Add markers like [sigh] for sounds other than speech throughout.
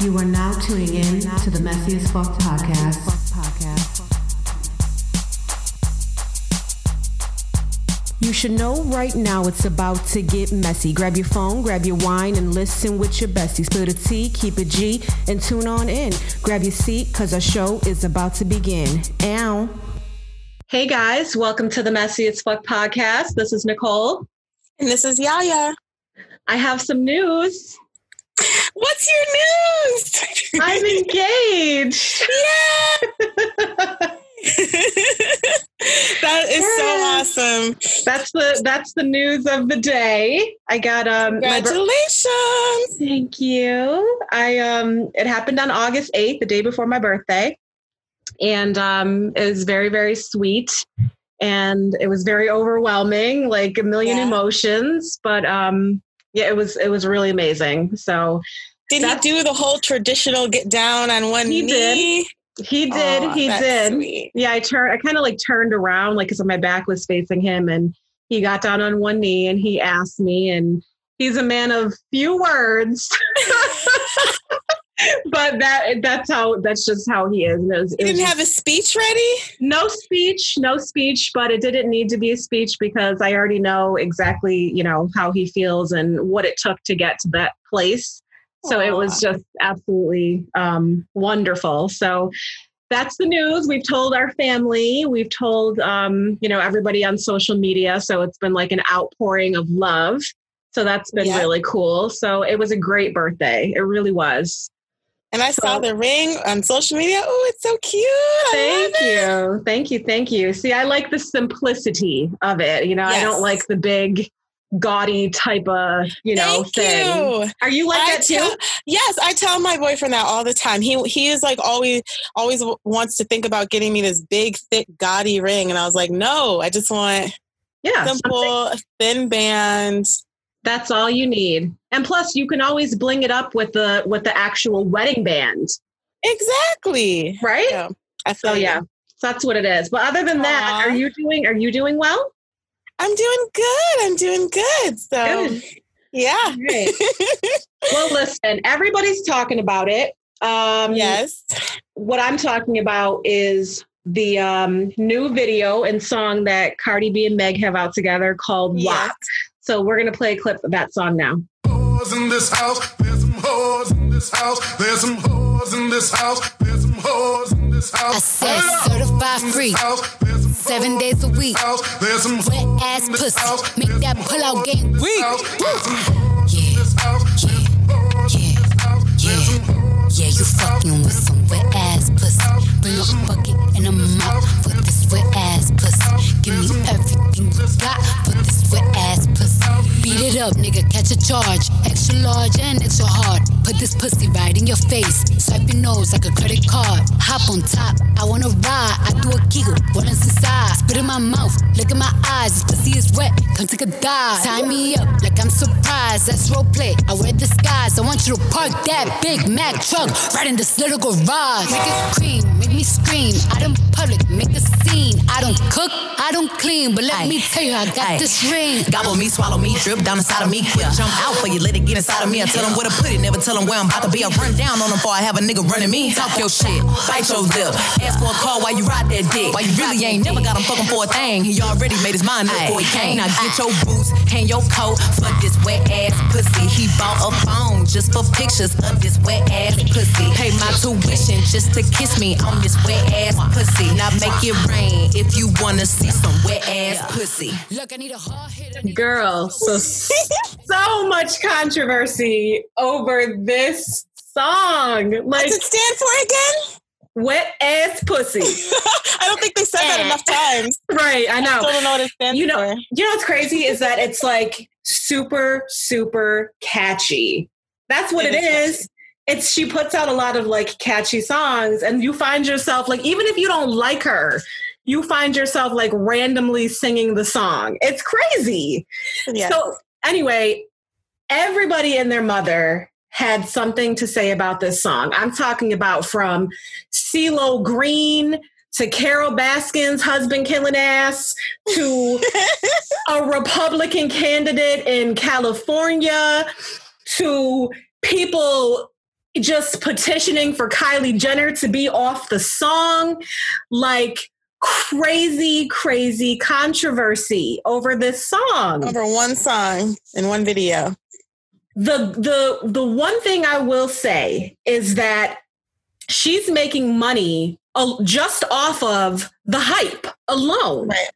You are now tuning in to the Messiest Fuck podcast. You should know right now it's about to get messy. Grab your phone, grab your wine, and listen with your bestie. Spill the tea, keep it G, and tune on in. Grab your seat, cause our show is about to begin. Ow. Hey guys, welcome to the Messiest Fuck podcast. This is Nicole. And this is Yaya. I have some news. What's your news? I'm engaged. Yeah. [laughs] that is yeah. so awesome. That's the that's the news of the day. I got um congratulations. Bur- Thank you. I um it happened on August 8th, the day before my birthday. And um it was very, very sweet. And it was very overwhelming, like a million yeah. emotions. But um yeah, it was it was really amazing. So did he do the whole traditional get down on one he knee? Did. He did. Oh, he did. Sweet. Yeah, I turned. I kind of like turned around, like because my back was facing him, and he got down on one knee and he asked me, and he's a man of few words. [laughs] [laughs] [laughs] but that that's how that's just how he is. It was, it didn't just, have a speech ready. No speech, no speech. But it didn't need to be a speech because I already know exactly, you know, how he feels and what it took to get to that place. So it was just absolutely um, wonderful. So that's the news. We've told our family. We've told um, you know everybody on social media. So it's been like an outpouring of love. So that's been yeah. really cool. So it was a great birthday. It really was. And I so, saw the ring on social media. Oh, it's so cute. thank you. Thank you. Thank you. See, I like the simplicity of it. You know, yes. I don't like the big gaudy type of you know Thank thing. You. Are you like I that tell, too? Yes, I tell my boyfriend that all the time. He he is like always always wants to think about getting me this big thick gaudy ring, and I was like, no, I just want yeah simple something. thin band. That's all you need, and plus you can always bling it up with the with the actual wedding band. Exactly. Right. Yeah. I feel so, yeah. So that's what it is. But other than Aww. that, are you doing are you doing well? I'm doing good. I'm doing good. So, good. yeah. [laughs] well, listen, everybody's talking about it. Um, yes. What I'm talking about is the um, new video and song that Cardi B and Meg have out together called yes. So we're going to play a clip of that song now. In this house, there's some whores in this house. There's some whores in this house. There's some whores in this house. I said certified free. Seven days a week. Wet ass pussy. Make that pull out game weak. Up, nigga, catch a charge. Extra large and extra hard. Put this pussy right in your face. Swipe your nose like a credit card. Hop on top, I wanna ride. I do a giggle, what is inside? Spit in my mouth, look in my eyes. This pussy is wet, come take a dive. Tie me up like I'm surprised. That's role play. I wear disguise. I want you to park that Big Mac truck right in this little garage. Make it scream, make me scream. Out in public, make a scene. I don't cook, I don't clean, but let Aye. me tell you, I got Aye. this ring. Gobble me, swallow me, drip down inside of me. Quick jump out for you, let it get inside of me. I tell them where to put it, never tell them where I'm about to be. I run down on them before I have a nigga running me. Talk your shit, bite your lip. Ask for a call while you ride that dick. While you really ain't never got him fucking for a thing. He already made his mind up before he came. Now get your boots, hang your coat for this wet ass pussy. He bought a phone just for pictures of this wet ass pussy. Pay my tuition just to kiss me on this wet ass pussy. Now make it rain if you wanna see some wet ass pussy. Look, I need a hard hitter. Girl, so [laughs] so much controversy over this song. Like, What's it stand for again? Wet ass pussy. [laughs] I don't think they said that enough eh. times. Right, I know. I don't know what it stands you know, for. You know what's crazy is that it's like super, super catchy. That's what it, it is. is. It's she puts out a lot of like catchy songs, and you find yourself like even if you don't like her, you find yourself like randomly singing the song. It's crazy. Yes. So anyway, everybody and their mother had something to say about this song. I'm talking about from CeeLo Green to Carole Baskin's husband killing ass to [laughs] a Republican candidate in California to people just petitioning for Kylie Jenner to be off the song. Like, crazy, crazy controversy over this song. Over one song in one video. The the the one thing I will say is that she's making money uh, just off of the hype alone. Right.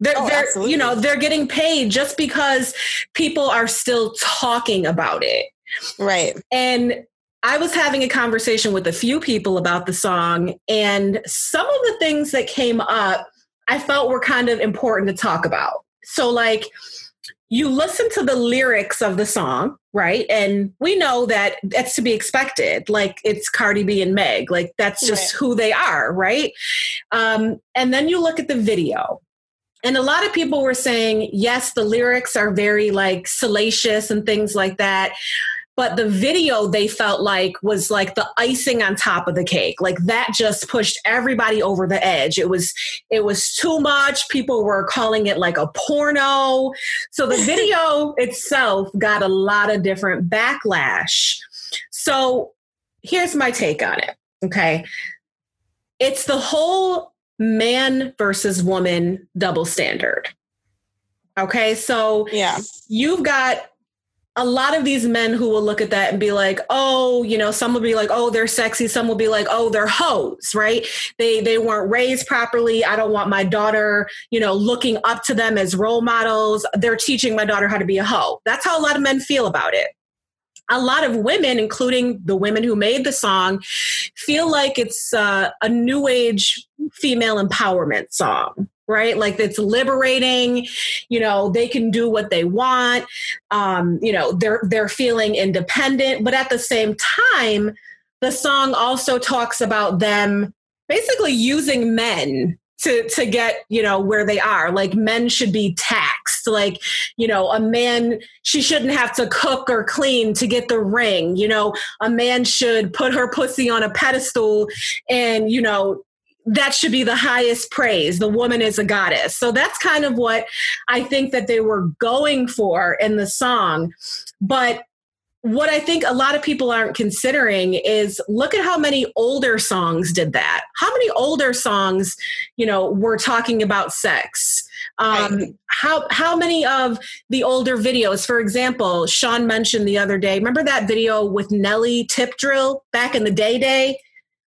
They're, oh, they're you know, they're getting paid just because people are still talking about it. Right. And I was having a conversation with a few people about the song, and some of the things that came up I felt were kind of important to talk about. So, like, you listen to the lyrics of the song, right? And we know that that's to be expected. Like, it's Cardi B and Meg, like, that's just right. who they are, right? Um, and then you look at the video. And a lot of people were saying, yes, the lyrics are very like salacious and things like that but the video they felt like was like the icing on top of the cake. Like that just pushed everybody over the edge. It was it was too much. People were calling it like a porno. So the [laughs] video itself got a lot of different backlash. So here's my take on it okay? It's the whole man versus woman double standard okay? So yeah. you've got a lot of these men who will look at that and be like, oh, you know, some will be like, oh, they're sexy. Some will be like, oh, they're hoes, right? They they weren't raised properly. I don't want my daughter, you know, looking up to them as role models. They're teaching my daughter how to be a hoe. That's how a lot of men feel about it. A lot of women, including the women who made the song, feel like it's uh, a new age female empowerment song right? Like it's liberating you know they can do what they want um you know they're they're feeling independent. But at the same time the song also talks about them basically using men to to get you know where they are. Like men should be taxed. Like you know a man she shouldn't have to cook or clean to get the ring. You know a man should put her pussy on a pedestal and you know that should be the highest praise. The woman is a goddess. So that's kind of what I think that they were going for in the song. But what I think a lot of people aren't considering is look at how many older songs did that. How many older songs, you know, were talking about sex? Um. How how many of the older videos? For example, Sean mentioned the other day. Remember that video with Nelly Tip Drill back in the day day?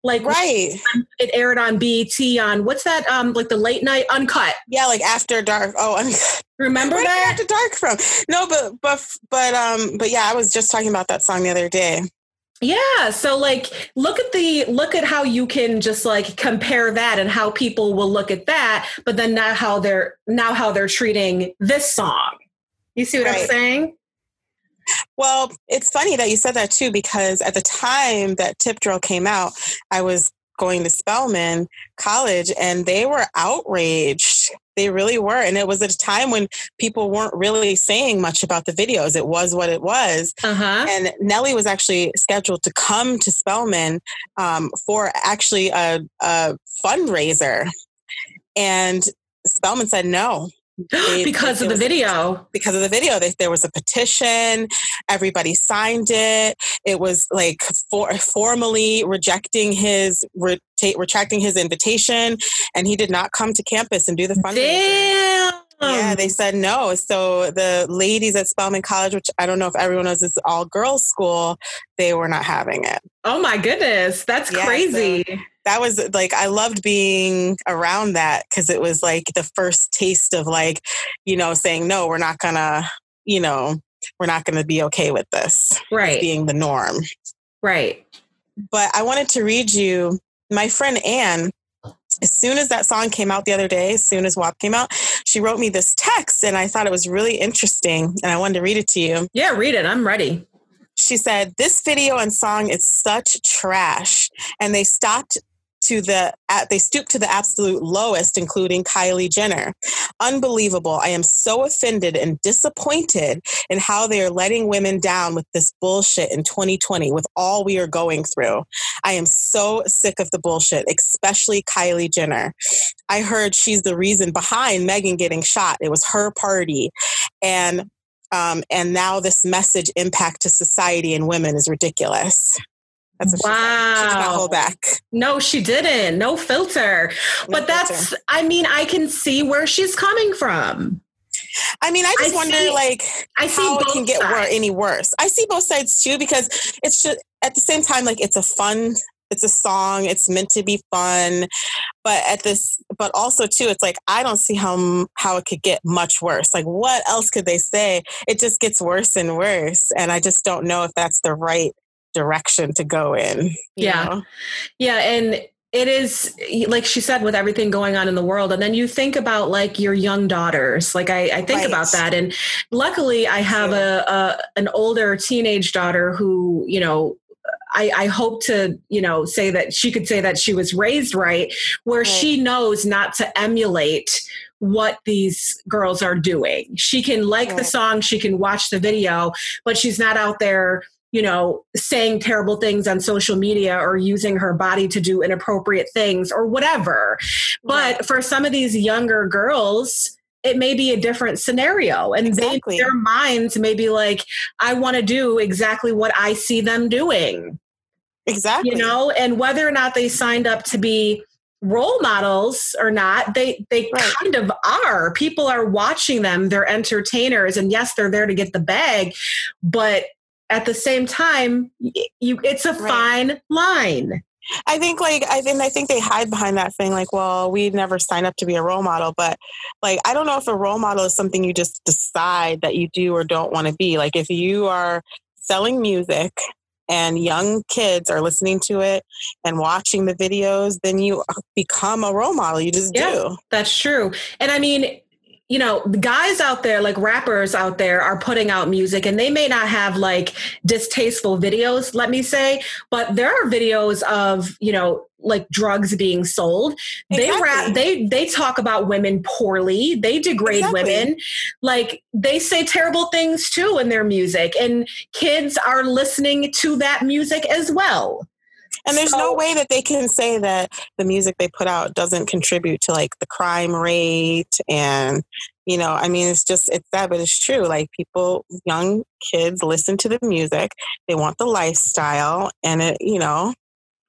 Like right, it aired on BET on what's that? Um, like the late night uncut. Yeah, like after dark. Oh, uncut. [laughs] remember Where that after dark from? No, but but but um, but yeah, I was just talking about that song the other day. Yeah, so like look at the look at how you can just like compare that and how people will look at that, but then now how they're now how they're treating this song. You see what right. I'm saying? Well, it's funny that you said that too, because at the time that Tip Drill came out, I was going to Spelman College and they were outraged. They really were. And it was at a time when people weren't really saying much about the videos. It was what it was. Uh-huh. And Nelly was actually scheduled to come to Spelman um, for actually a, a fundraiser. And Spelman said no. [gasps] They, because of the video. because of the video. They, there was a petition. Everybody signed it. It was like for, formally rejecting his, re, retracting his invitation. And he did not come to campus and do the fundraiser. Damn. Yeah, they um, said no. So the ladies at Spelman College, which I don't know if everyone knows is all girls school, they were not having it. Oh my goodness, that's yeah, crazy. So that was like I loved being around that because it was like the first taste of like, you know, saying no, we're not gonna, you know, we're not gonna be okay with this. Right. Being the norm. Right. But I wanted to read you my friend Anne as soon as that song came out the other day, as soon as WAP came out, she wrote me this text and I thought it was really interesting and I wanted to read it to you. Yeah, read it. I'm ready. She said, This video and song is such trash. And they stopped to the they stoop to the absolute lowest including kylie jenner. Unbelievable. I am so offended and disappointed in how they are letting women down with this bullshit in 2020 with all we are going through. I am so sick of the bullshit especially kylie jenner. I heard she's the reason behind megan getting shot. It was her party. And um, and now this message impact to society and women is ridiculous That's wow. She, she, did not hold back. No, she didn't. No filter. No but filter. that's, I mean, I can see where she's coming from. I mean, I just I wonder, see, like, I see how it can get wor- any worse. I see both sides too, because it's just at the same time, like, it's a fun it's a song it's meant to be fun but at this but also too it's like i don't see how how it could get much worse like what else could they say it just gets worse and worse and i just don't know if that's the right direction to go in yeah know? yeah and it is like she said with everything going on in the world and then you think about like your young daughters like i, I think right. about that and luckily i have a, a, an older teenage daughter who you know I, I, hope to, you know, say that she could say that she was raised right, where right. she knows not to emulate what these girls are doing. She can like right. the song, she can watch the video, but she's not out there, you know, saying terrible things on social media or using her body to do inappropriate things or whatever. Right. But for some of these younger girls, it may be a different scenario and exactly. they, their minds may be like i want to do exactly what i see them doing exactly you know and whether or not they signed up to be role models or not they they right. kind of are people are watching them they're entertainers and yes they're there to get the bag but at the same time you it's a right. fine line I think like I think I think they hide behind that thing like, well, we never sign up to be a role model, but like I don't know if a role model is something you just decide that you do or don't want to be. Like if you are selling music and young kids are listening to it and watching the videos, then you become a role model. You just yeah, do. That's true. And I mean, you know, the guys out there, like rappers out there, are putting out music and they may not have like distasteful videos, let me say, but there are videos of, you know, like drugs being sold. Exactly. They rap they they talk about women poorly. They degrade exactly. women. Like they say terrible things too in their music and kids are listening to that music as well. And there's so, no way that they can say that the music they put out doesn't contribute to like the crime rate and you know, I mean it's just it's that but it's true. Like people young kids listen to the music, they want the lifestyle and it, you know,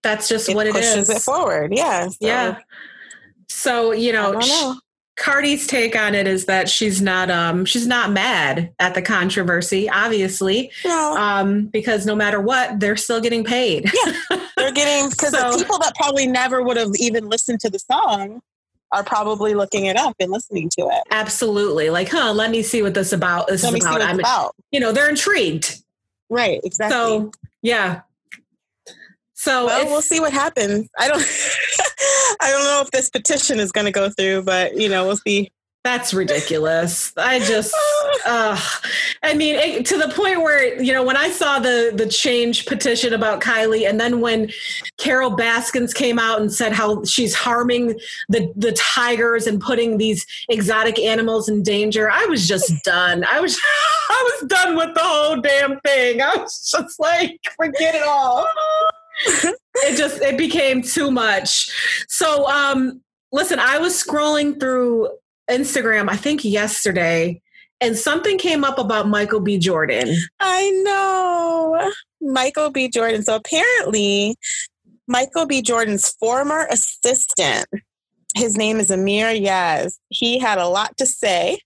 that's just it what it pushes is. it forward. Yeah. So, yeah. So, you know, know. Cardi's take on it is that she's not um she's not mad at the controversy, obviously. No. Um, because no matter what, they're still getting paid. Yeah. They're getting because [laughs] so, people that probably never would have even listened to the song are probably looking it up and listening to it. Absolutely. Like, huh, let me see what this about this let is about. I'm about. you know, they're intrigued. Right, exactly. So yeah. So well, we'll see what happens. I don't [laughs] I don't know if this petition is gonna go through, but you know, we'll see. That's ridiculous. I just, [laughs] uh, I mean, it, to the point where you know when I saw the the change petition about Kylie, and then when Carole Baskins came out and said how she's harming the the tigers and putting these exotic animals in danger, I was just [laughs] done. I was, [laughs] I was done with the whole damn thing. I was just like, forget it all. [laughs] it just it became too much. So, um, listen, I was scrolling through Instagram, I think yesterday, and something came up about Michael B. Jordan. I know. Michael B. Jordan. So apparently, Michael B. Jordan's former assistant, his name is Amir Yaz, he had a lot to say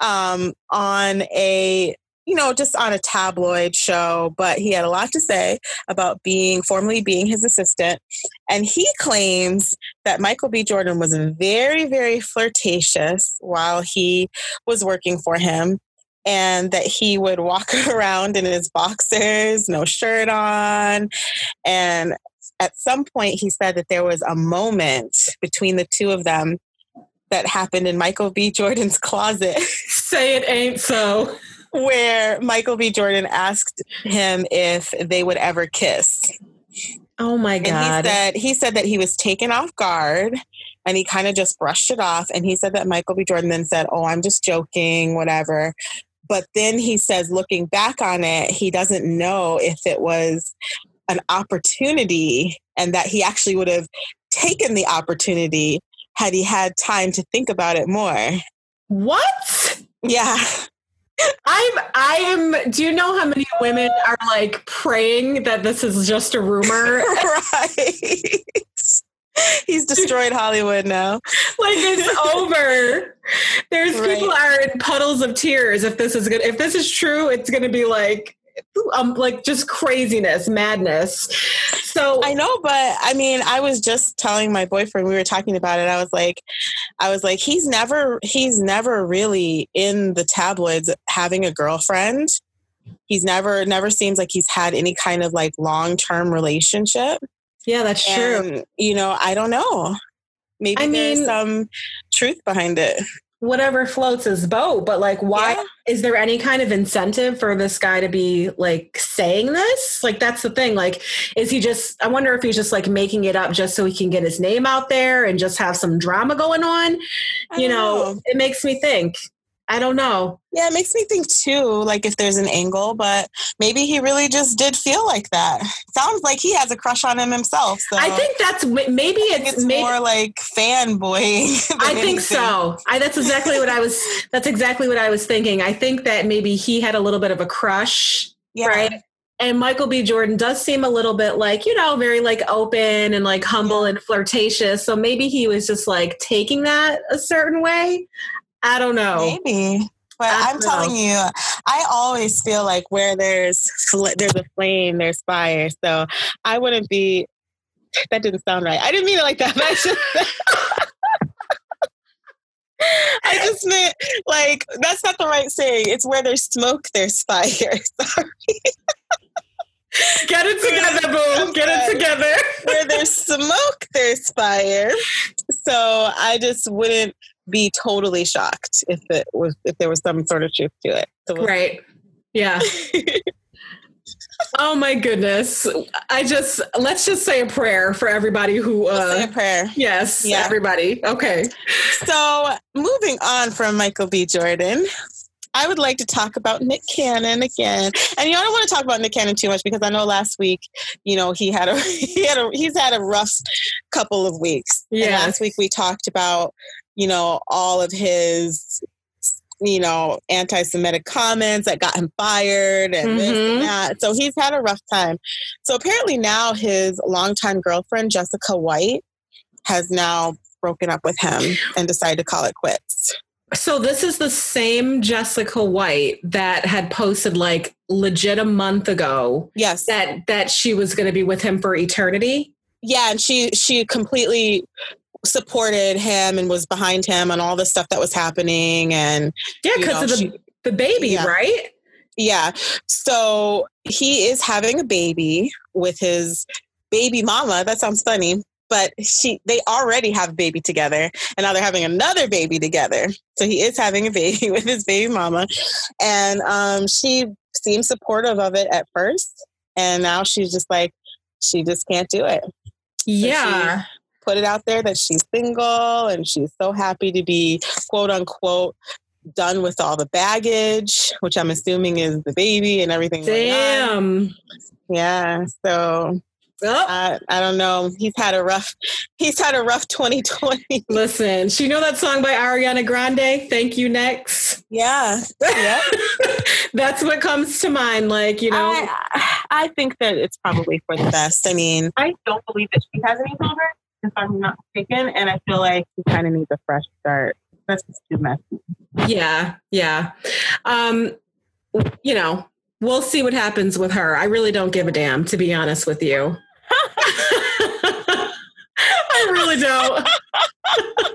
um, on a you know, just on a tabloid show, but he had a lot to say about being formerly being his assistant. And he claims that Michael B. Jordan was very, very flirtatious while he was working for him. And that he would walk [laughs] around in his boxers, no shirt on. And at some point, he said that there was a moment between the two of them that happened in Michael B. Jordan's [laughs] closet. Say it ain't so where Michael B. Jordan asked him if they would ever kiss. Oh my god! And he said he said that he was taken off guard, and he kind of just brushed it off. And he said that Michael B. Jordan then said, "Oh, I'm just joking, whatever." But then he says, looking back on it, he doesn't know if it was an opportunity, and that he actually would have taken the opportunity had he had time to think about it more. What? Yeah. I'm I am do you know how many women are like praying that this is just a rumor? [laughs] right. He's destroyed Hollywood now. Like it's over. There's right. people are in puddles of tears if this is good. If this is true, it's going to be like [laughs] um like just craziness, madness. So I know, but I mean, I was just telling my boyfriend we were talking about it. I was like I was like he's never he's never really in the tabloids having a girlfriend. He's never never seems like he's had any kind of like long-term relationship. Yeah, that's and, true. You know, I don't know. Maybe I there's mean, some truth behind it. Whatever floats his boat, but like, why yeah. is there any kind of incentive for this guy to be like saying this? Like, that's the thing. Like, is he just, I wonder if he's just like making it up just so he can get his name out there and just have some drama going on? You know, know, it makes me think I don't know. Yeah, it makes me think too, like if there's an angle, but maybe he really just did feel like that. Sounds like he has a crush on him himself. So. I think that's maybe it's, it's maybe, more like fanboy. [laughs] I think anything. so. I, that's exactly what I was. That's exactly what I was thinking. I think that maybe he had a little bit of a crush, yeah. right? and Michael B. Jordan does seem a little bit like, you know, very like open and like humble and flirtatious. So maybe he was just like taking that a certain way. I don't know. Maybe. But I'm telling you, I always feel like where there's there's a flame, there's fire. So I wouldn't be. That didn't sound right. I didn't mean it like that. I just, [laughs] I just meant like that's not the right saying. It's where there's smoke, there's fire. [laughs] Sorry. Get it together, boo. Get it together. where there's smoke, there's fire. So I just wouldn't be totally shocked if it was if there was some sort of truth to it. So we'll right. Yeah. [laughs] oh my goodness. I just let's just say a prayer for everybody who uh we'll say a prayer. Yes, yeah. everybody. Okay. So moving on from Michael B. Jordan. I would like to talk about Nick Cannon again. And you know, I don't want to talk about Nick Cannon too much because I know last week, you know, he had a [laughs] he had a he's had a rough couple of weeks. Yeah. last week we talked about you know, all of his you know, anti Semitic comments that got him fired and mm-hmm. this and mm-hmm. that. So he's had a rough time. So apparently now his longtime girlfriend, Jessica White, has now broken up with him and decided to call it quits. So this is the same Jessica White that had posted like legit a month ago. Yes. That that she was going to be with him for eternity. Yeah, and she she completely supported him and was behind him on all the stuff that was happening and yeah because of the, she, the baby yeah. right? Yeah. So he is having a baby with his baby mama. That sounds funny but she they already have a baby together and now they're having another baby together. So he is having a [laughs] baby with his baby mama and um, she seemed supportive of it at first and now she's just like she just can't do it. So yeah put it out there that she's single and she's so happy to be quote unquote done with all the baggage, which I'm assuming is the baby and everything. Damn. Yeah. So oh. I, I don't know. He's had a rough. He's had a rough [laughs] 2020. Listen, she know that song by Ariana Grande. Thank you. Next. Yeah. Yeah. [laughs] That's what comes to mind. Like you know. I, I think that it's probably for the best. I mean, I don't believe that she has any children if I'm not mistaken. And I feel like he kind of needs a fresh start. That's just too messy. Yeah, yeah. Um, you know, we'll see what happens with her. I really don't give a damn, to be honest with you. [laughs] I really don't. [laughs]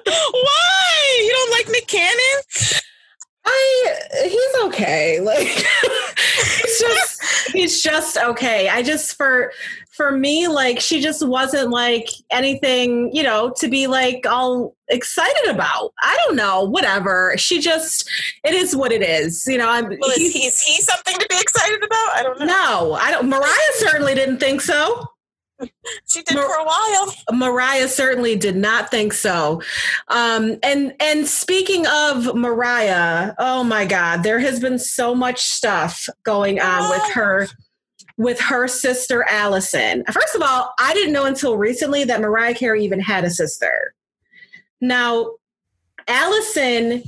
Why? You don't like Nick Cannon? I he's okay. Like [laughs] he's just he's just okay. I just for for me, like she just wasn't like anything, you know, to be like all excited about. I don't know, whatever. She just, it is what it is. You know, I'm. Well, is, he, is he something to be excited about? I don't know. No, I don't. Mariah certainly didn't think so. [laughs] she did Mar- for a while. Mariah certainly did not think so. Um, and and speaking of Mariah, oh my God, there has been so much stuff going on with her with her sister Alison. First of all, I didn't know until recently that Mariah Carey even had a sister. Now, Alison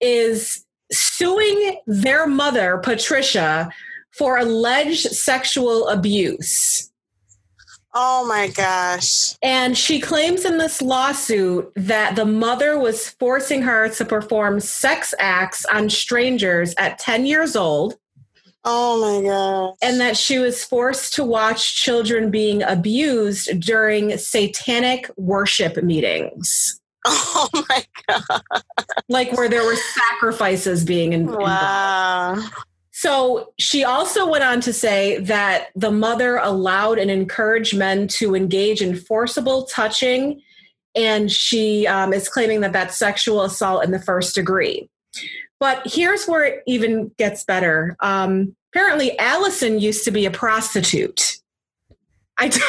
is suing their mother, Patricia, for alleged sexual abuse. Oh my gosh. And she claims in this lawsuit that the mother was forcing her to perform sex acts on strangers at 10 years old. Oh my God. And that she was forced to watch children being abused during satanic worship meetings. Oh my God. Like where there were sacrifices being involved. Wow. So she also went on to say that the mother allowed and encouraged men to engage in forcible touching, and she um, is claiming that that's sexual assault in the first degree. But here's where it even gets better. Um, apparently, Alison used to be a prostitute. I [laughs] don't,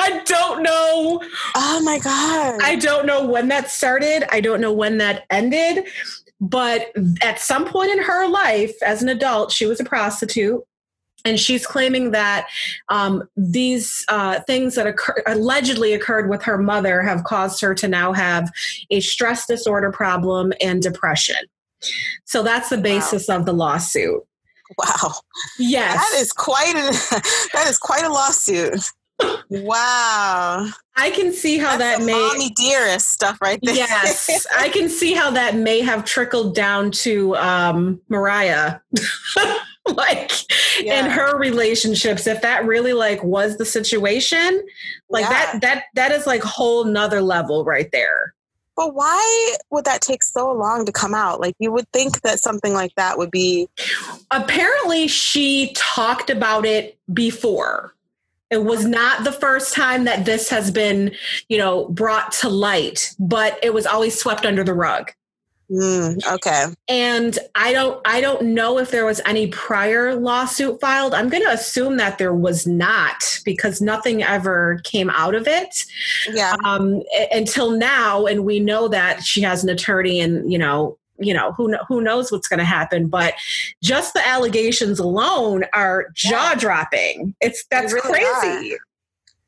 I don't know. Oh my God. I don't know when that started. I don't know when that ended. But at some point in her life, as an adult, she was a prostitute. And she's claiming that um, these uh, things that occur- allegedly occurred with her mother have caused her to now have a stress disorder problem and depression. So that's the basis wow. of the lawsuit. Wow. Yes. That is quite a [laughs] that is quite a lawsuit. Wow. I can see how That's that may mommy dearest stuff right there. Yes. [laughs] I can see how that may have trickled down to um, Mariah. [laughs] like yeah. in her relationships if that really like was the situation like yeah. that that that is like whole nother level right there but why would that take so long to come out like you would think that something like that would be apparently she talked about it before it was not the first time that this has been, you know, brought to light, but it was always swept under the rug. Mm, okay. And I don't I don't know if there was any prior lawsuit filed. I'm going to assume that there was not because nothing ever came out of it. Yeah. Um, until now and we know that she has an attorney and, you know, you know who who knows what's going to happen but just the allegations alone are jaw dropping it's that's really crazy are.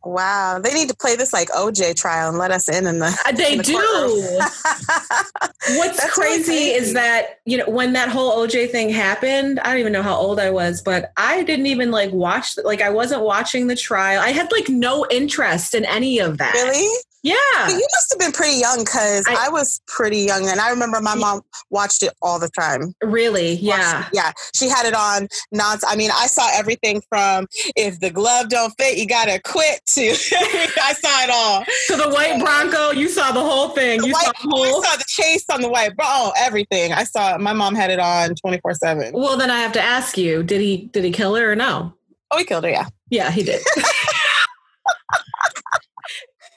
Wow, they need to play this like OJ trial and let us in in the. Uh, they in the do. [laughs] What's crazy, crazy, is that you know when that whole OJ thing happened, I don't even know how old I was, but I didn't even like watch. Like I wasn't watching the trial. I had like no interest in any of that. Really? Yeah. But you must have been pretty young because I, I, was pretty young and I remember my mom watched it all the time. Really? Yeah. yeah. She had it on non I mean, I saw everything from if the glove don't fit, you gotta quit to [laughs] I saw it all. To the white Bronco, you saw the whole thing. The you white, saw, whole... saw the chase on the white Bronco, oh, everything. I saw my mom had it on 24 7. Well then I have to ask you, did he did he kill her or no? Oh, he killed her, yeah. Yeah, he did. [laughs]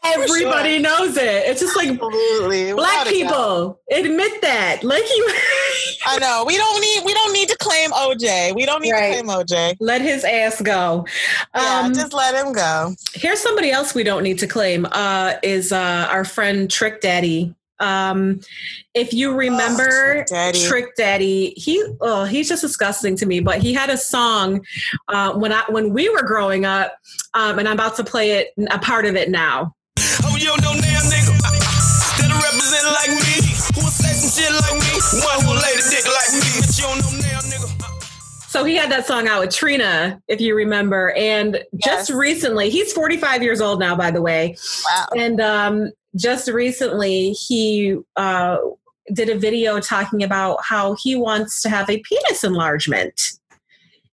Everybody sure. knows it. It's just like Absolutely. black people admit that. Like you [laughs] I know. We don't need we don't need to claim OJ. We don't need right. to claim OJ. Let his ass go. Yeah, um, just let him go. Here's somebody else we don't need to claim uh, is uh, our friend Trick Daddy. Um, if you remember oh, Trick, Daddy. Trick Daddy, he oh, he's just disgusting to me. But he had a song uh, when I when we were growing up, um, and I'm about to play it a part of it now. You don't know now, nigga. That represent like me. Who'll say some shit like me? One who'll lay the dick like me. But you don't know now, nigga. So he had that song out with Trina, if you remember. And yes. just recently, he's 45 years old now, by the way. Wow. And um, just recently, he uh, did a video talking about how he wants to have a penis enlargement.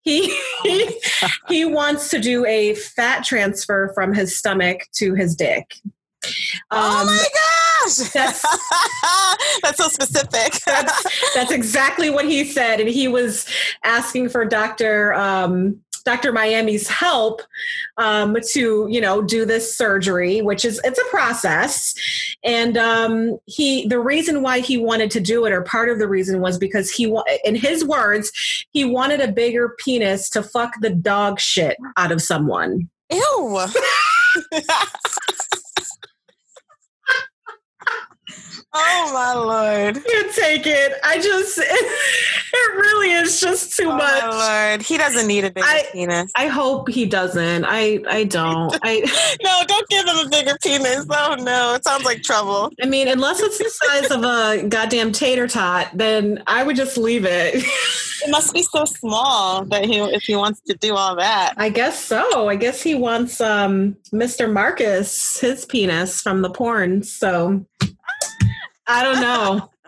He, he [laughs] he wants to do a fat transfer from his stomach to his dick. Oh um, oh my gosh, [laughs] that's, that's so specific. [laughs] that's, that's, exactly what he said, and he was asking for Doctor um, Dr. Miami's help um, to, you know, do this surgery, which is it's a process. And um, he, the reason why he wanted to do it, or part of the reason, was because he, in his words, he wanted a bigger penis to fuck the dog shit out of someone. Ew. [laughs] Oh my lord! Can't take it. I just it, [laughs] it really is just too much. oh much. lord, he doesn't need a bigger I, penis. I hope he doesn't. I I don't. [laughs] I no, don't give him a bigger penis. Oh no, it sounds like trouble. I mean, unless it's the size of a goddamn tater tot, then I would just leave it. it must be so small that he if he wants to do all that. I guess so. I guess he wants um Mr. Marcus his penis from the porn. So I don't know. [laughs]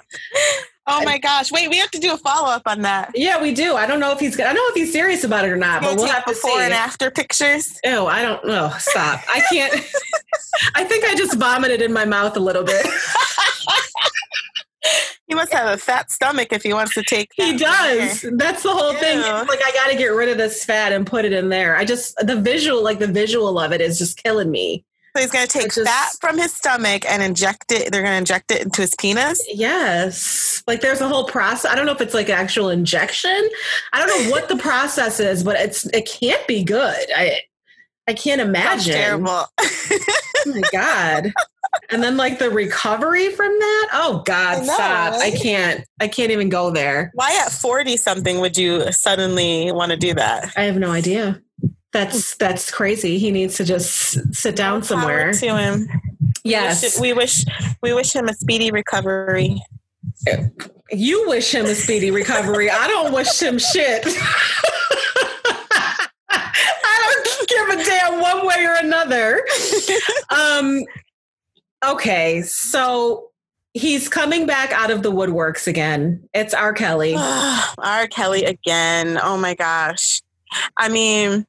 Oh my gosh! Wait, we have to do a follow up on that. Yeah, we do. I don't know if he's. I don't know if he's serious about it or not. but we'll have to before see. and after pictures. Oh, I don't know. Stop! I can't. [laughs] I think I just vomited in my mouth a little bit. [laughs] he must have a fat stomach if he wants to take. He does. That's the whole Ew. thing. It's like I got to get rid of this fat and put it in there. I just the visual, like the visual of it, is just killing me. So he's going to take just, fat from his stomach and inject it. They're going to inject it into his penis. Yes. Like there's a whole process. I don't know if it's like an actual injection. I don't know what the process is, but it's it can't be good. I I can't imagine. That's terrible. [laughs] oh my god. And then like the recovery from that. Oh God, I know, stop! Right? I can't. I can't even go there. Why at forty something would you suddenly want to do that? I have no idea. That's that's crazy. He needs to just sit down somewhere. To him. Yes. We wish, we wish we wish him a speedy recovery. You wish him a speedy recovery. I don't wish him shit. [laughs] I don't give a damn one way or another. Um okay, so he's coming back out of the woodworks again. It's R. Kelly. [sighs] R. Kelly again. Oh my gosh. I mean,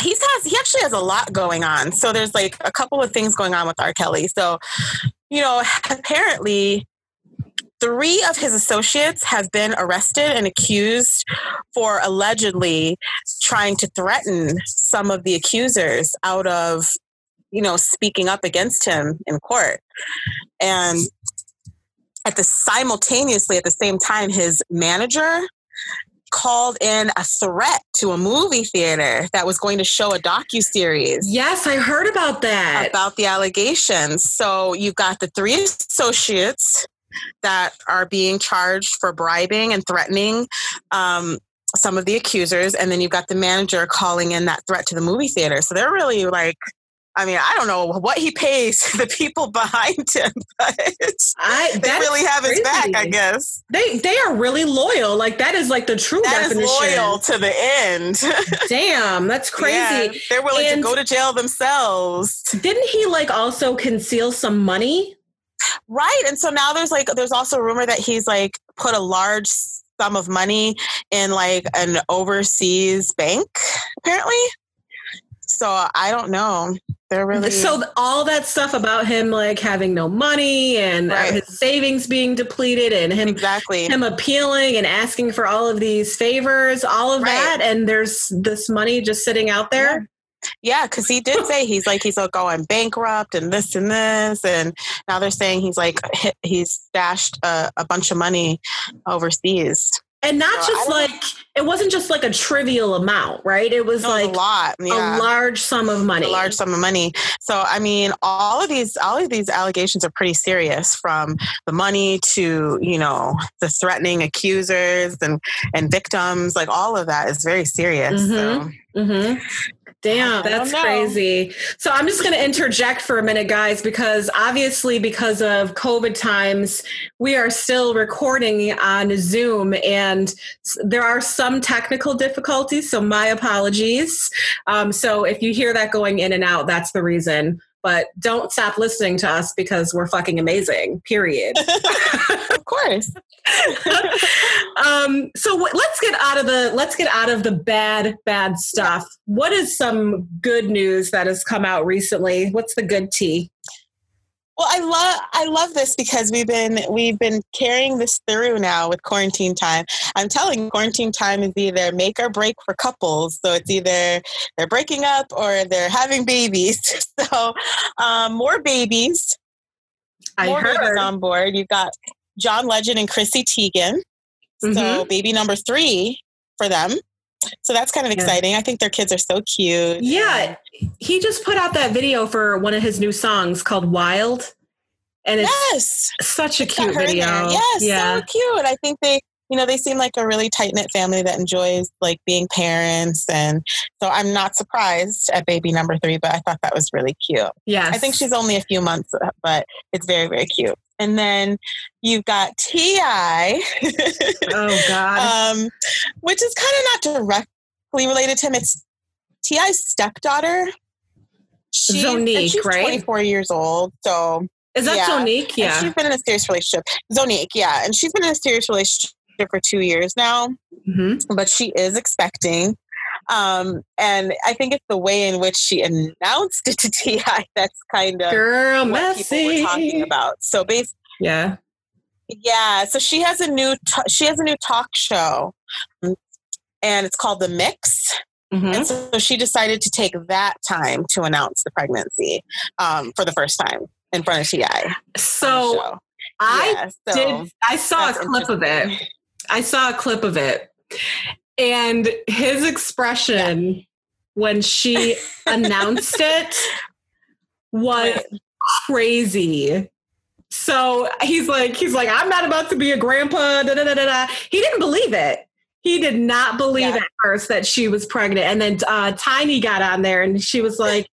he has he actually has a lot going on. So there's like a couple of things going on with R. Kelly. So, you know, apparently three of his associates have been arrested and accused for allegedly trying to threaten some of the accusers out of you know speaking up against him in court and at the simultaneously at the same time his manager called in a threat to a movie theater that was going to show a docu series. Yes, I heard about that. About the allegations. So you've got the three associates that are being charged for bribing and threatening um, some of the accusers, and then you've got the manager calling in that threat to the movie theater. So they're really like I mean, I don't know what he pays [laughs] the people behind him, [laughs] but I, they really have crazy. his back, I guess. They they are really loyal. Like that is like the true that definition. loyal to the end. [laughs] Damn, that's crazy. Yeah, they're willing and to go to jail themselves. Didn't he like also conceal some money? Right. And so now there's like there's also a rumor that he's like put a large sum of money in like an overseas bank, apparently. So I don't know. They're really so all that stuff about him like having no money and right. his savings being depleted and him exactly him appealing and asking for all of these favors, all of right. that, and there's this money just sitting out there. Yeah, because he did say he's like he's like going bankrupt and this and this, and now they're saying he's like he's stashed a, a bunch of money overseas and not so just like it wasn't just like a trivial amount right it was no, like a lot yeah. a large sum of money a large sum of money so i mean all of these all of these allegations are pretty serious from the money to you know the threatening accusers and and victims like all of that is very serious mm-hmm. so mm-hmm. Damn, that's crazy. So I'm just going to interject for a minute, guys, because obviously, because of COVID times, we are still recording on Zoom and there are some technical difficulties. So my apologies. Um, so if you hear that going in and out, that's the reason. But don't stop listening to us because we're fucking amazing period. [laughs] Of course. [laughs] Um, so w- let's get out of the let's get out of the bad bad stuff. What is some good news that has come out recently? What's the good tea well, I love I love this because we've been we've been carrying this through now with quarantine time. I'm telling you, quarantine time is either make or break for couples. So it's either they're breaking up or they're having babies. [laughs] So um, more babies. I more heard on board. You've got John Legend and Chrissy Teigen. Mm-hmm. So baby number three for them. So that's kind of exciting. Yeah. I think their kids are so cute. Yeah. He just put out that video for one of his new songs called Wild. And it's yes. such a cute video. Yes, yeah. so cute. I think they you know, they seem like a really tight knit family that enjoys like being parents. And so I'm not surprised at baby number three, but I thought that was really cute. Yeah. I think she's only a few months, but it's very, very cute. And then you've got T.I. [laughs] oh, God. um, which is kind of not directly related to him. It's T.I.'s stepdaughter. She, Zonique, she's right? 24 years old. So is that yeah. Zonique? Yeah. And she's been in a serious relationship. Zonique, yeah. And she's been in a serious relationship for two years now, mm-hmm. but she is expecting. Um, and I think it's the way in which she announced it to [laughs] T.I. that's kind of girl what messy. people were talking about. So basically, yeah, yeah. So she has a new t- she has a new talk show, and it's called The Mix. Mm-hmm. And so, she decided to take that time to announce the pregnancy um, for the first time in front of T.I. So I yeah, so did. I saw a clip of it. I saw a clip of it. And his expression yeah. when she [laughs] announced it was crazy. So he's like, he's like, I'm not about to be a grandpa. Da, da, da, da. He didn't believe it. He did not believe yeah. at first that she was pregnant. And then uh, Tiny got on there and she was like,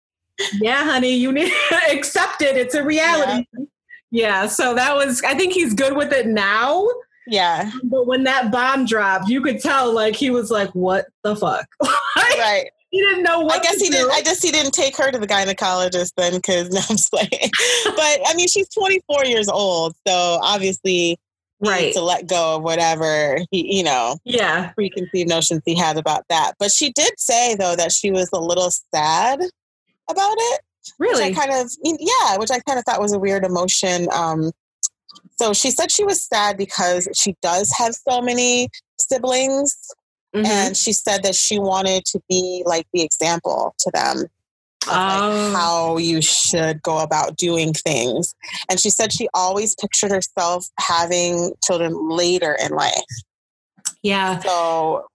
Yeah, honey, you need to [laughs] accept it. It's a reality. Yeah. yeah. So that was, I think he's good with it now. Yeah. But when that bomb dropped, you could tell like he was like, "What the fuck?" [laughs] right. He didn't know what. I guess he do. didn't. I guess he didn't take her to the gynecologist then, because [laughs] no, I'm just playing. but I mean, she's 24 years old, so obviously, right to let go of whatever he, you know, yeah, preconceived notions he had about that. But she did say though that she was a little sad about it. Really, which I kind of, yeah, which I kind of thought was a weird emotion. Um, so she said she was sad because she does have so many siblings. Mm-hmm. And she said that she wanted to be like the example to them like oh. how you should go about doing things. And she said she always pictured herself having children later in life. Yeah. So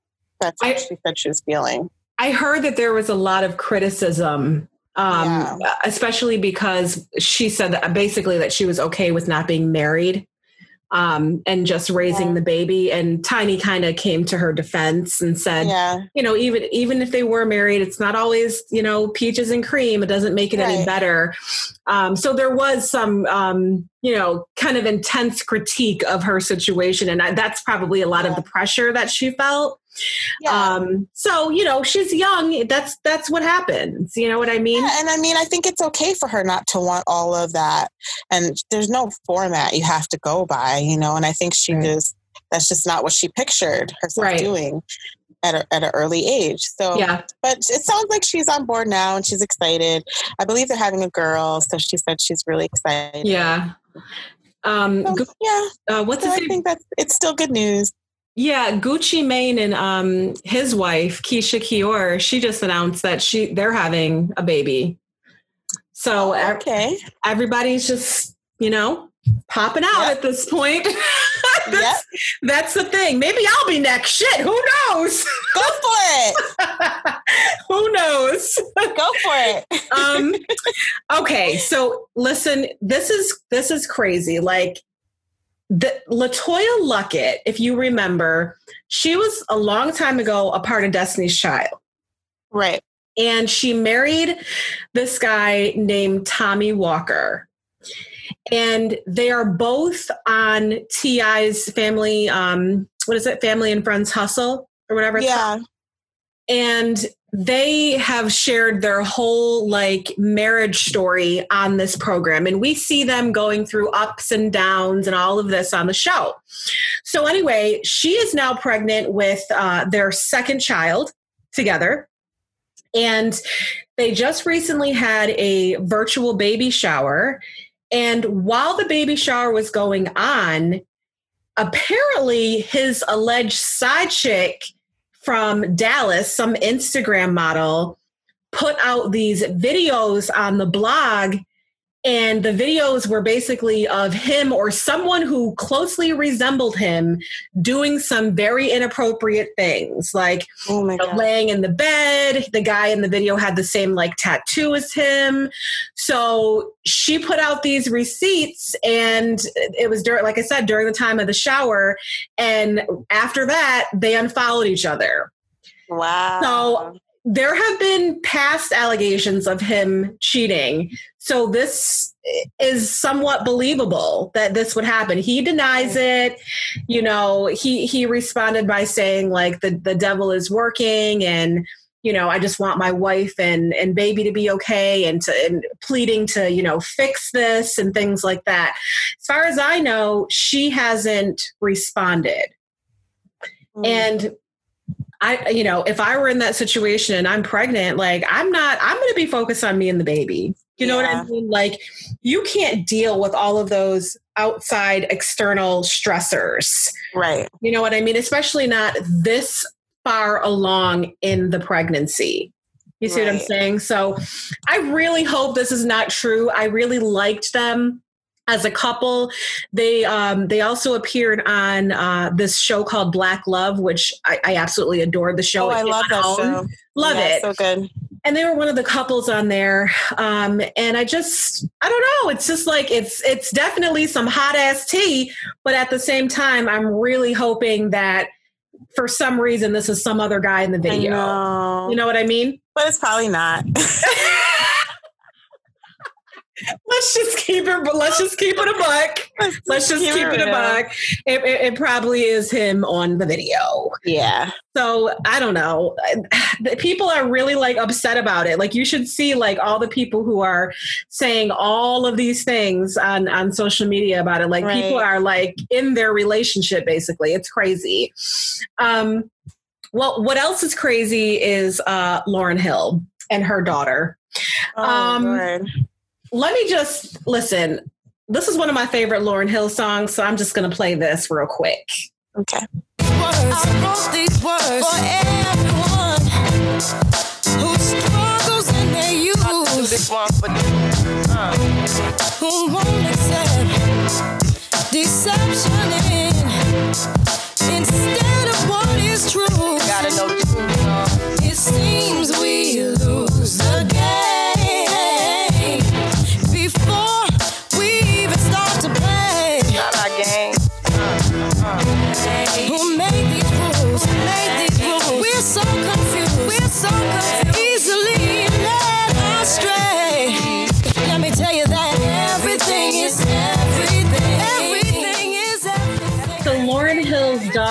that's what I, she said she was feeling. I heard that there was a lot of criticism um, yeah. especially because she said that basically that she was okay with not being married um, and just raising yeah. the baby. And Tiny kind of came to her defense and said, yeah. you know, even even if they were married, it's not always you know peaches and cream. It doesn't make it right. any better. Um, so there was some um, you know kind of intense critique of her situation, and I, that's probably a lot yeah. of the pressure that she felt. Yeah. Um, so you know, she's young. That's that's what happens. You know what I mean? Yeah, and I mean, I think it's okay for her not to want all of that. And there's no format you have to go by, you know. And I think she right. just that's just not what she pictured herself right. doing at a, at an early age. So yeah, but it sounds like she's on board now and she's excited. I believe they're having a girl, so she said she's really excited. Yeah. Um, so, yeah. Uh, what's so I name? think that's it's still good news. Yeah, Gucci Mane and um, his wife Keyshia Ka'oir, she just announced that she they're having a baby. So oh, okay, everybody's just you know popping out yep. at this point. [laughs] that's, yep. that's the thing. Maybe I'll be next. Shit, who knows? Go for it. [laughs] who knows? Go for it. [laughs] um, okay, so listen, this is this is crazy. Like the LeToya Luckett, if you remember, she was a long time ago a part of Destiny's Child. Right. And she married this guy named Tommy Walker. And they are both on T.I.'s family, um, what is it, Family and Friends Hustle or whatever. yeah. Called. And they have shared their whole like marriage story on this program. And we see them going through ups and downs and all of this on the show. So anyway she is now pregnant with uh, their second child together. And they just recently had a virtual baby shower. And while the baby shower was going on apparently his alleged side chick from Dallas, some Instagram model, put out these videos on the blog and the videos were basically of him or someone who closely resembled him doing some very inappropriate things like oh you know, laying in the bed. The guy in the video had the same like tattoo as him. So she put out these receipts and it was during like i said during the time of the shower. And after that they unfollowed each other. Wow. So there have been past allegations of him cheating. So this is somewhat believable that this would happen. He denies it. You know, he he responded by saying like the the devil is working and you know, I just want my wife and and baby to be okay and to and pleading to, you know, fix this and things like that. As far as I know, she hasn't responded. Mm. And I, you know, if I were in that situation and I'm pregnant, like I'm not, I'm going to be focused on me and the baby. You know yeah. what I mean? Like you can't deal with all of those outside external stressors. Right. You know what I mean? Especially not this far along in the pregnancy. You see right. what I'm saying? So I really hope this is not true. I really liked them as a couple. They um, they also appeared on uh, this show called Black Love, which I, I absolutely adored the show. Oh, I love that show. Love yeah, it. So good. And they were one of the couples on there, um, and I just I don't know. It's just like it's it's definitely some hot ass tea, but at the same time, I'm really hoping that for some reason this is some other guy in the video. Know. You know what I mean? But it's probably not. [laughs] let's just keep it but let's just keep it a buck let's, let's just keep, keep it, it a buck it, it, it, probably is him on the video. Yeah. So i don't know. People are really like upset about it. Like you should see like all the people who are saying all of these things on on social media about it. Like right. people are like in their relationship basically. It's crazy. Um well what else is crazy is uh lauryn hill and her daughter. Oh, um let me just listen. This is one of my favorite Lauryn Hill songs, so I'm just going to play this real quick. Okay. I wrote these words for everyone who struggles in their youth. Uh. Who won't accept deception in, instead of what is true. Gotta know the truth.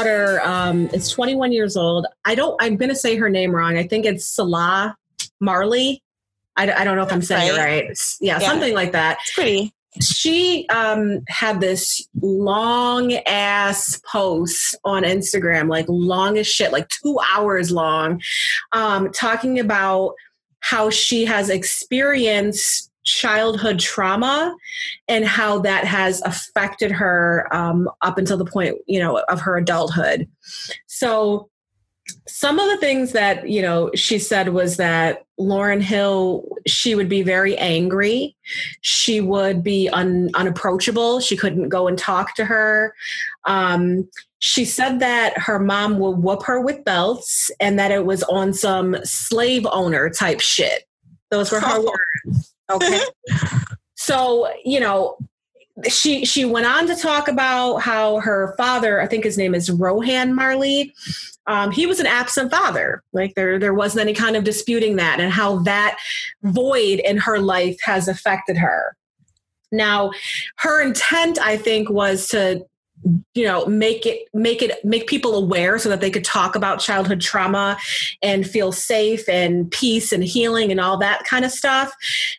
Daughter um, is 21 years old. I don't. I'm going to say her name wrong. I think it's Selah Marley. I, I don't know if I'm saying right. it right. Yeah, yeah, something like that. It's pretty. She um, had this long ass post on Instagram, like long as shit, like two hours long, um, talking about how she has experienced childhood trauma and how that has affected her um, up until the point you know of her adulthood. So some of the things that you know she said was that lauryn hill she would be very angry. She would be un, unapproachable. She couldn't go and talk to her. Um, she said that her mom would whoop her with belts and that it was on some slave owner type shit. Those were her words Okay. so, you know, she she went on to talk about how her father, I think his name is Rohan Marley, um, he was an absent father. Like there there wasn't any kind of disputing that, and how that void in her life has affected her. Now, her intent, I think, was to you know make it make it make people aware so that they could talk about childhood trauma and feel safe and peace and healing and all that kind of stuff.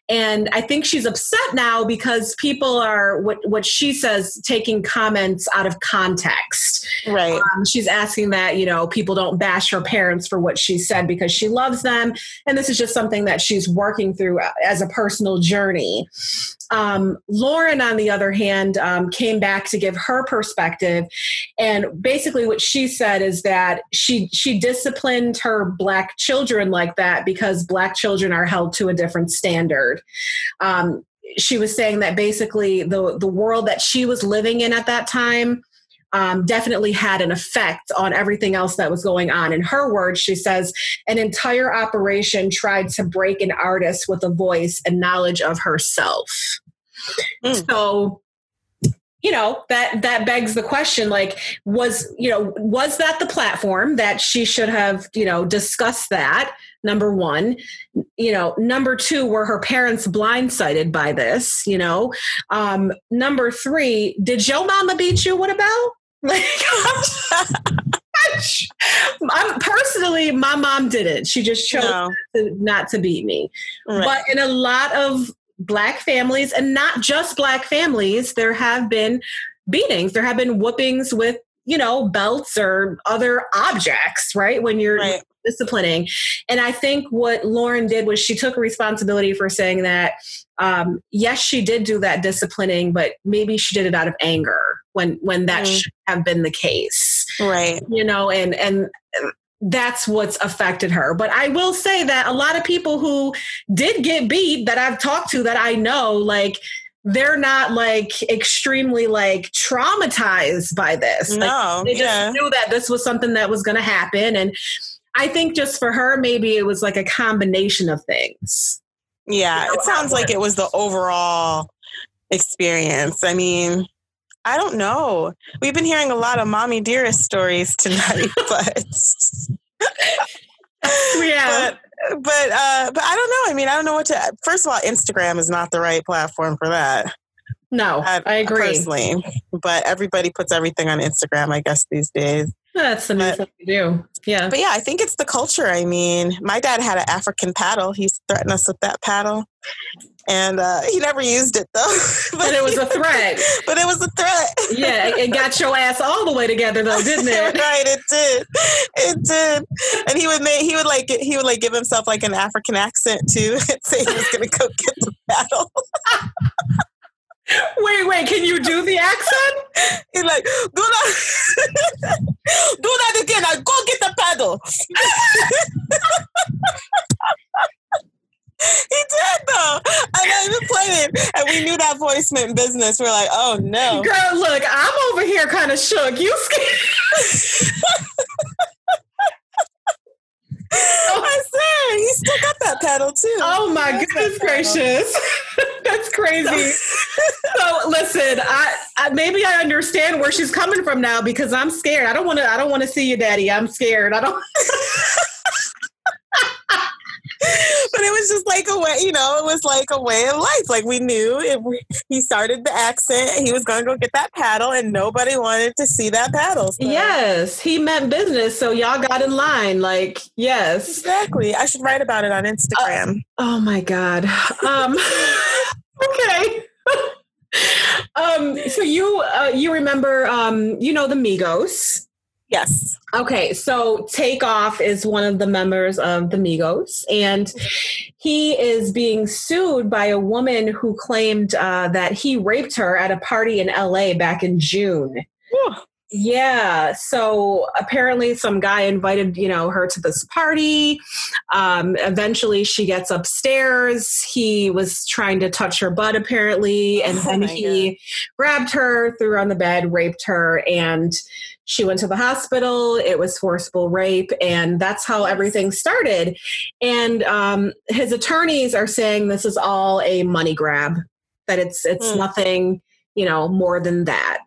And i think she's upset now because people are what what she says taking comments out of context. Right. Um, she's asking that you know people don't bash her parents for what she said because she loves them. And this is just something that she's working through as a personal journey. Um, Lauryn, on the other hand, um, came back to give her perspective, and basically what she said is that she she disciplined her black children like that because black children are held to a different standard. Um, she was saying that basically the the world that she was living in at that time um, definitely had an effect on everything else that was going on. In her words, she says, an entire operation tried to break an artist with a voice and knowledge of herself. Mm. So you know that that begs the question like was you know was that the platform that she should have you know discussed that number one you know number two were her parents blindsided by this you know um number three did your mama beat you what about [laughs] like I'm personally, my mom didn't. She just chose no. to, not to beat me. Right. But in a lot of black families, and not just black families, there have been beatings. There have been whoopings with, you know, belts or other objects, right? When you're right. disciplining. And I think what Lauryn did was she took responsibility for saying that, um, yes, she did do that disciplining, but maybe she did it out of anger when when that mm. should have been the case. Right. You know, and and that's what's affected her. But I will say that a lot of people who did get beat that I've talked to that I know, like, they're not like extremely like traumatized by this. No, like, they just yeah. knew that this was something that was going to happen, and I think just for her, maybe it was like a combination of things. Yeah, you know, it sounds like it was the overall experience. I mean, I don't know. We've been hearing a lot of mommy dearest stories [laughs] tonight, but [laughs] yeah. But, but uh, but I don't know. I mean, I don't know what to. First of all, Instagram is not the right platform for that. No, I, I agree. Personally, but everybody puts everything on Instagram, I guess these days. That's the new thing to do. Yeah. But yeah, I think it's the culture. I mean, my dad had an African paddle. He threatened us with that paddle and uh, he never used it though. but, [laughs] but, it was a threat. [laughs] but it was a threat. yeah, it got your ass all the way together though, didn't it? [laughs] right, it did. It did. And he would make he would like he would like give himself like an African accent too, and say he was gonna go get the battle. Wait, wait, can you do the accent? He's like, do that do that again. I go get the paddle. he did though. I know even playing, and we knew that voice meant business. We're like, oh no, girl, look, I'm over here kind of shook. You scared? [laughs] I said he still got that pedal too. Oh my goodness gracious, that's crazy. [laughs] so listen, I, I, maybe I understand where she's coming from now because I'm scared. I don't want to. I don't want to see you, Daddy. I'm scared. I don't [laughs] but it was just like a way, you know, it was like a way of life. Like we knew if he started the accent, he was going to go get that paddle, and nobody wanted to see that paddle. So. Yes, he meant business, so y'all got in line. Like, yes, exactly. I should write about it on Instagram. Uh, oh my god. Um, [laughs] okay. [laughs] um, so you uh, you remember um, you know the Migos. Yes. Okay, so Takeoff is one of the members of the Migos, and he is being sued by a woman who claimed uh, that he raped her at a party in LA back in June. Whew. Yeah. So apparently, some guy invited you know her to this party. Um, eventually, she gets upstairs. He was trying to touch her butt apparently, and oh then he God. grabbed her, threw her on the bed, raped her, and she went to the hospital. It was forcible rape, and that's how everything started. And um, his attorneys are saying this is all a money grab. That it's it's mm. nothing, you know, more than that.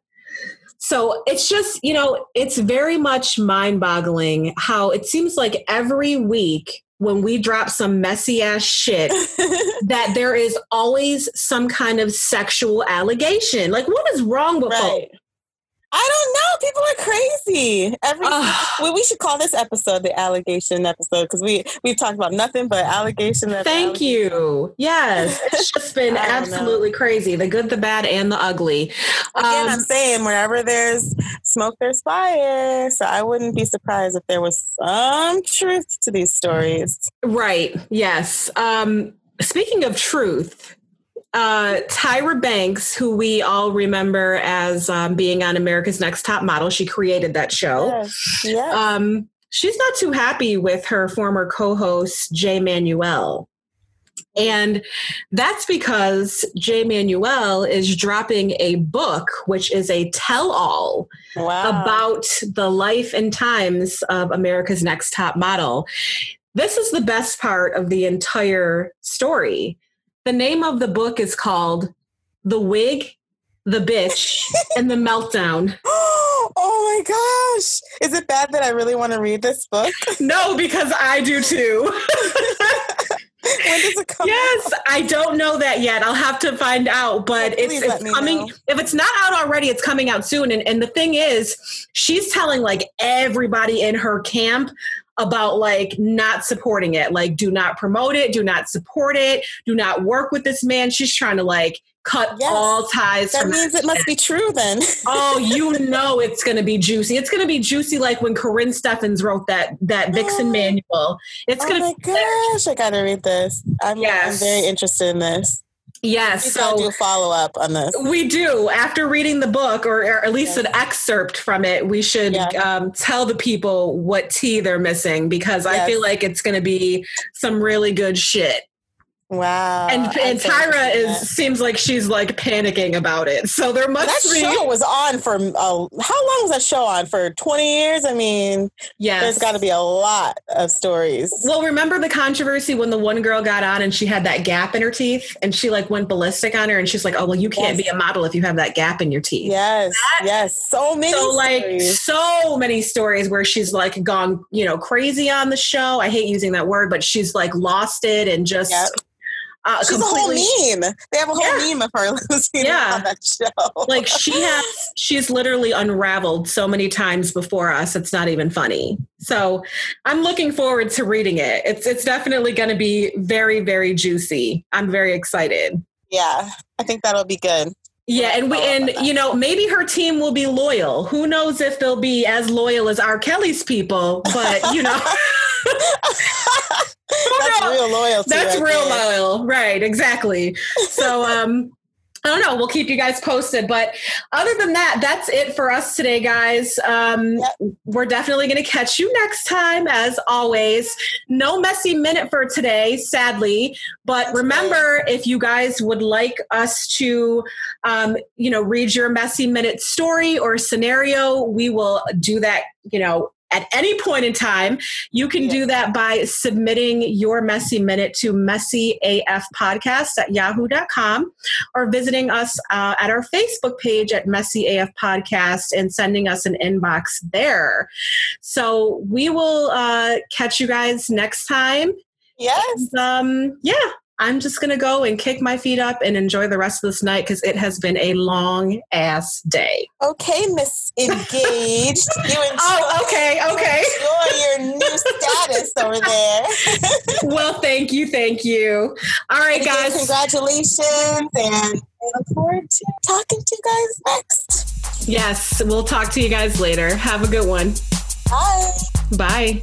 So it's just, you know, it's very much mind boggling how it seems like every week when we drop some messy ass shit [laughs] that there is always some kind of sexual allegation. Like, what is wrong with right. I don't know. People are crazy. Every well, we should call this episode the allegation episode because we we've talked about nothing but allegation. Thank allegation. you. Yes, [laughs] it's just been absolutely know. crazy. The good, the bad, and the ugly. Again, um, I'm saying wherever there's smoke, there's fire. So I wouldn't be surprised if there was some truth to these stories. Right. Yes. Um, speaking of truth, uh, Tyra Banks, who we all remember as um, being on America's Next Top Model, she created that show. Yes. yes. Um, she's not too happy with her former co-host Jay Manuel. And that's because Jay Manuel is dropping a book, which is a tell all wow. about the life and times of America's Next Top Model. This is the best part of the entire story. The name of the book is called The Wig, The Bitch, and the Meltdown. [gasps] Oh my gosh. Is it bad that I really want to read this book? No, because I do too. [laughs] [laughs] when does it come yes out? i don't know that yet i'll have to find out but it's, it's coming know. if it's not out already it's coming out soon and, and the thing is she's telling like everybody in her camp about like not supporting it like do not promote it do not support it do not work with this man she's trying to like cut yes. all ties. That means that it must be true then. [laughs] oh, you know it's going to be juicy. It's going to be juicy like when Karrine Steffans wrote that that Vixen oh. [gasps] manual. It's oh going to. Oh my gosh! I got to read this. I'm, yes. I'm very interested in this. Yes, we so do follow up on this. We do. After reading the book, or, or at least yes. an excerpt from it, we should yeah. um, tell the people what tea they're missing because yes. I feel like it's going to be some really good shit. Wow. And and Tyra is seems like she's like panicking about it. So there must that be show was on for uh, how long was that show on for 20 years? I mean, yeah. There's got to be a lot of stories. Well, remember the controversy when the one girl got on and she had that gap in her teeth and she like went ballistic on her and she's like, "Oh, well, you can't yes. be a model if you have that gap in your teeth." Yes. That, yes. So many So like so many stories where she's like gone, you know, crazy on the show. I hate using that word, but she's like lost it and just yep uh, She's a whole meme. They have a whole yeah. meme of her [laughs] losing yeah. on that show. like she has, she's literally unraveled so many times before us. It's not even funny. So I'm looking forward to reading it. It's it's definitely going to be very very juicy. I'm very excited. Yeah, I think that'll be good. Yeah, and we and you know maybe her team will be loyal. Who knows if they'll be as loyal as R. Kelly's people? But you know. [laughs] [laughs] That's real loyalty. That's right real there. loyal. Right, exactly. So [laughs] um I don't know. We'll keep you guys posted. But other than that, that's it for us today, guys. Um, yep. We're definitely going to catch you next time, as always. No messy minute for today, sadly. But remember, if you guys would like us to, um, you know, read your messy minute story or scenario, we will do that, you know, at any point in time. You can do that by submitting your messy minute to messyafpodcast at yahoo.com or visiting us uh, at our Facebook page at Messy AF Podcast and sending us an inbox there. So we will uh, catch you guys next time. Yes. And, um, yeah. I'm just going to go and kick my feet up and enjoy the rest of this night because it has been a long ass day. Okay, Miss Engaged. [laughs] you enjoy, oh, okay, okay. Enjoy your new [laughs] status over there. [laughs] well, thank you, thank you. All right, again, guys. Congratulations, and I look forward to talking to you guys next. Yes, we'll talk to you guys later. Have a good one. Bye. Bye.